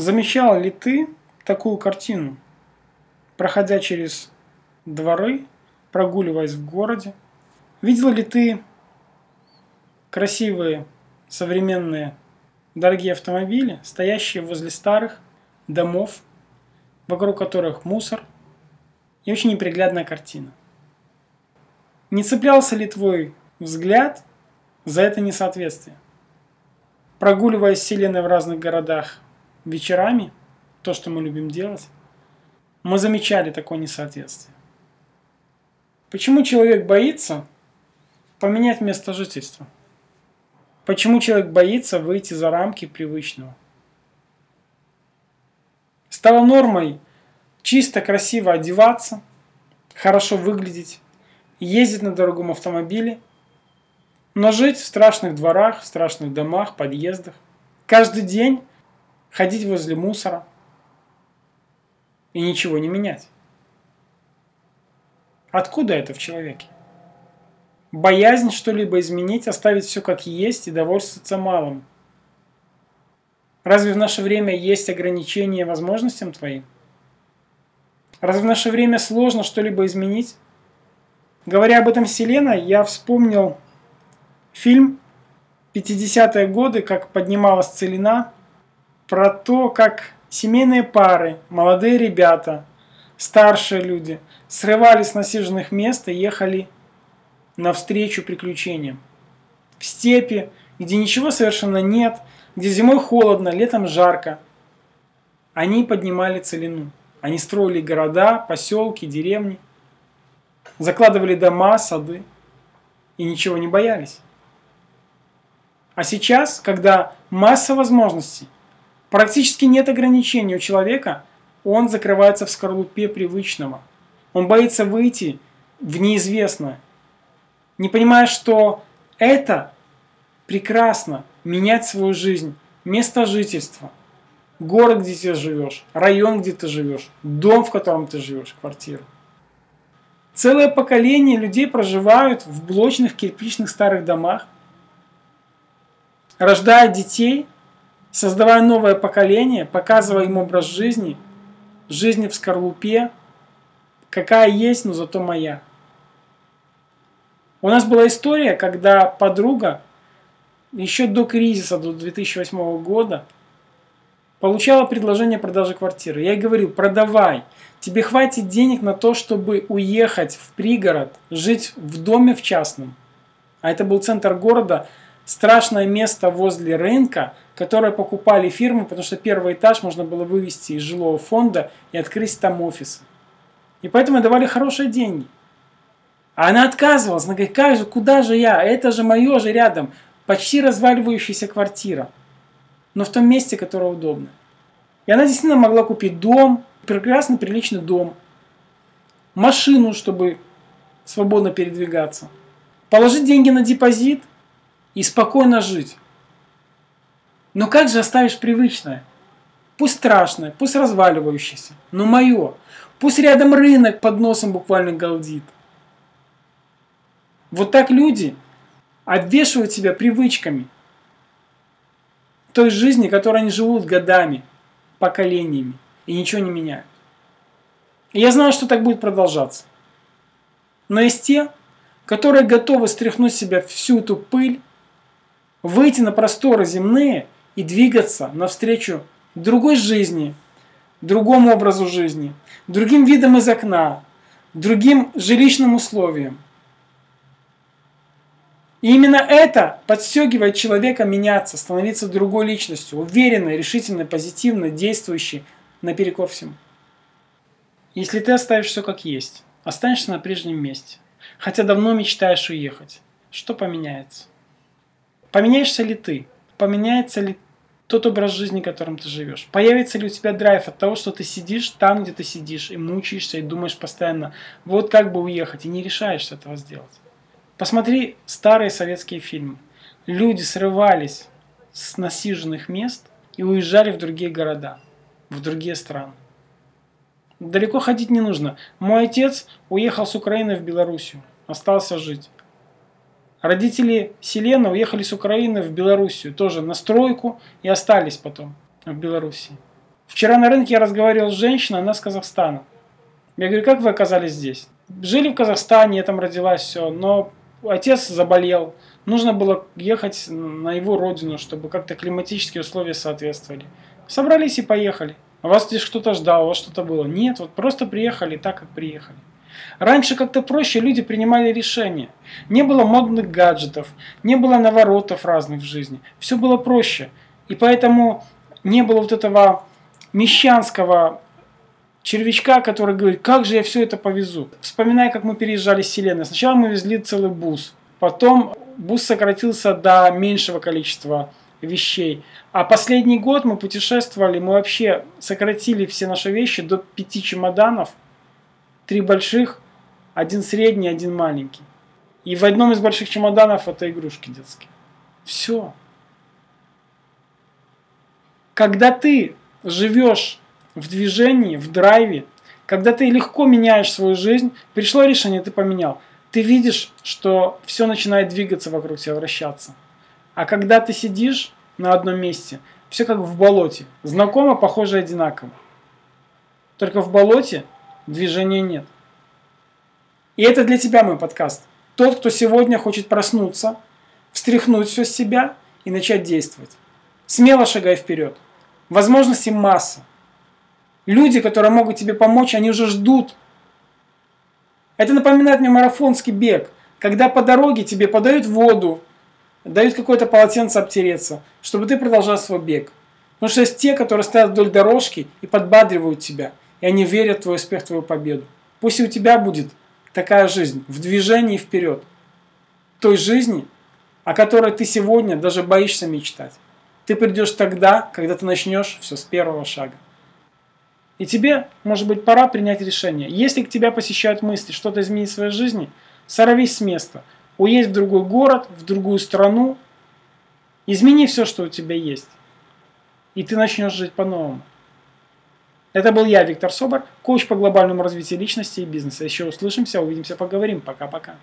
Замечал ли ты такую картину, проходя через дворы, прогуливаясь в городе? Видел ли ты красивые, современные, дорогие автомобили, стоящие возле старых домов, вокруг которых мусор и очень неприглядная картина? Не цеплялся ли твой взгляд за это несоответствие? Прогуливаясь с Вселенной в разных городах вечерами, то, что мы любим делать, мы замечали такое несоответствие. Почему человек боится поменять место жительства? Почему человек боится выйти за рамки привычного? Стало нормой чисто красиво одеваться, хорошо выглядеть, ездить на дорогом автомобиле, но жить в страшных дворах, в страшных домах, подъездах. Каждый день ходить возле мусора и ничего не менять. Откуда это в человеке? Боязнь что-либо изменить, оставить все как есть и довольствоваться малым. Разве в наше время есть ограничения возможностям твоим? Разве в наше время сложно что-либо изменить? Говоря об этом Вселенной, я вспомнил фильм 50-е годы, как поднималась целина, про то, как семейные пары, молодые ребята, старшие люди срывались с насиженных мест и ехали навстречу приключениям. В степи, где ничего совершенно нет, где зимой холодно, летом жарко. Они поднимали целину. Они строили города, поселки, деревни – закладывали дома, сады и ничего не боялись. А сейчас, когда масса возможностей, практически нет ограничений у человека, он закрывается в скорлупе привычного. Он боится выйти в неизвестное, не понимая, что это прекрасно, менять свою жизнь, место жительства, город, где ты живешь, район, где ты живешь, дом, в котором ты живешь, квартиру. Целое поколение людей проживают в блочных кирпичных старых домах, рождая детей, создавая новое поколение, показывая им образ жизни, жизни в скорлупе, какая есть, но зато моя. У нас была история, когда подруга еще до кризиса, до 2008 года, получала предложение продажи квартиры. Я ей говорил, продавай, тебе хватит денег на то, чтобы уехать в пригород, жить в доме в частном. А это был центр города, страшное место возле рынка, которое покупали фирмы, потому что первый этаж можно было вывести из жилого фонда и открыть там офисы. И поэтому давали хорошие деньги. А она отказывалась, она говорит, как же, куда же я, это же мое же рядом, почти разваливающаяся квартира но в том месте, которое удобно. И она действительно могла купить дом, прекрасный, приличный дом, машину, чтобы свободно передвигаться, положить деньги на депозит и спокойно жить. Но как же оставишь привычное? Пусть страшное, пусть разваливающееся, но мое. Пусть рядом рынок под носом буквально галдит. Вот так люди обвешивают себя привычками – той жизни, которой они живут годами, поколениями, и ничего не меняют. И я знаю, что так будет продолжаться. Но есть те, которые готовы стряхнуть себя всю эту пыль, выйти на просторы земные и двигаться навстречу другой жизни, другому образу жизни, другим видам из окна, другим жилищным условиям – и именно это подстегивает человека меняться, становиться другой личностью, уверенной, решительной, позитивно, действующей наперекор всему. Если ты оставишь все как есть, останешься на прежнем месте, хотя давно мечтаешь уехать, что поменяется? Поменяешься ли ты? Поменяется ли тот образ жизни, которым ты живешь? Появится ли у тебя драйв от того, что ты сидишь там, где ты сидишь, и мучаешься, и думаешь постоянно, вот как бы уехать, и не решаешься этого сделать? Посмотри старые советские фильмы. Люди срывались с насиженных мест и уезжали в другие города, в другие страны. Далеко ходить не нужно. Мой отец уехал с Украины в Белоруссию, остался жить. Родители Селена уехали с Украины в Белоруссию, тоже на стройку и остались потом в Белоруссии. Вчера на рынке я разговаривал с женщиной, она с Казахстана. Я говорю, как вы оказались здесь? Жили в Казахстане, я там родилась, все, но отец заболел. Нужно было ехать на его родину, чтобы как-то климатические условия соответствовали. Собрались и поехали. А вас здесь кто-то ждал, у вас что-то было. Нет, вот просто приехали так, как приехали. Раньше как-то проще люди принимали решения. Не было модных гаджетов, не было наворотов разных в жизни. Все было проще. И поэтому не было вот этого мещанского червячка, который говорит, как же я все это повезу. Вспоминай, как мы переезжали с Селеной. Сначала мы везли целый бус, потом бус сократился до меньшего количества вещей. А последний год мы путешествовали, мы вообще сократили все наши вещи до пяти чемоданов, три больших, один средний, один маленький. И в одном из больших чемоданов это игрушки детские. Все. Когда ты живешь в движении, в драйве, когда ты легко меняешь свою жизнь, пришло решение, ты поменял. Ты видишь, что все начинает двигаться вокруг тебя, вращаться. А когда ты сидишь на одном месте, все как в болоте. Знакомо, похоже, одинаково. Только в болоте движения нет. И это для тебя мой подкаст. Тот, кто сегодня хочет проснуться, встряхнуть все с себя и начать действовать. Смело шагай вперед. Возможностей масса. Люди, которые могут тебе помочь, они уже ждут. Это напоминает мне марафонский бег, когда по дороге тебе подают воду, дают какое-то полотенце обтереться, чтобы ты продолжал свой бег. Потому что есть те, которые стоят вдоль дорожки и подбадривают тебя, и они верят в твой успех, в твою победу. Пусть и у тебя будет такая жизнь, в движении вперед. Той жизни, о которой ты сегодня даже боишься мечтать. Ты придешь тогда, когда ты начнешь все с первого шага. И тебе, может быть, пора принять решение. Если к тебя посещают мысли что-то изменить в своей жизни, сорвись с места. Уедь в другой город, в другую страну. Измени все, что у тебя есть. И ты начнешь жить по-новому. Это был я, Виктор Собор, коуч по глобальному развитию личности и бизнеса. Еще услышимся, увидимся, поговорим. Пока-пока.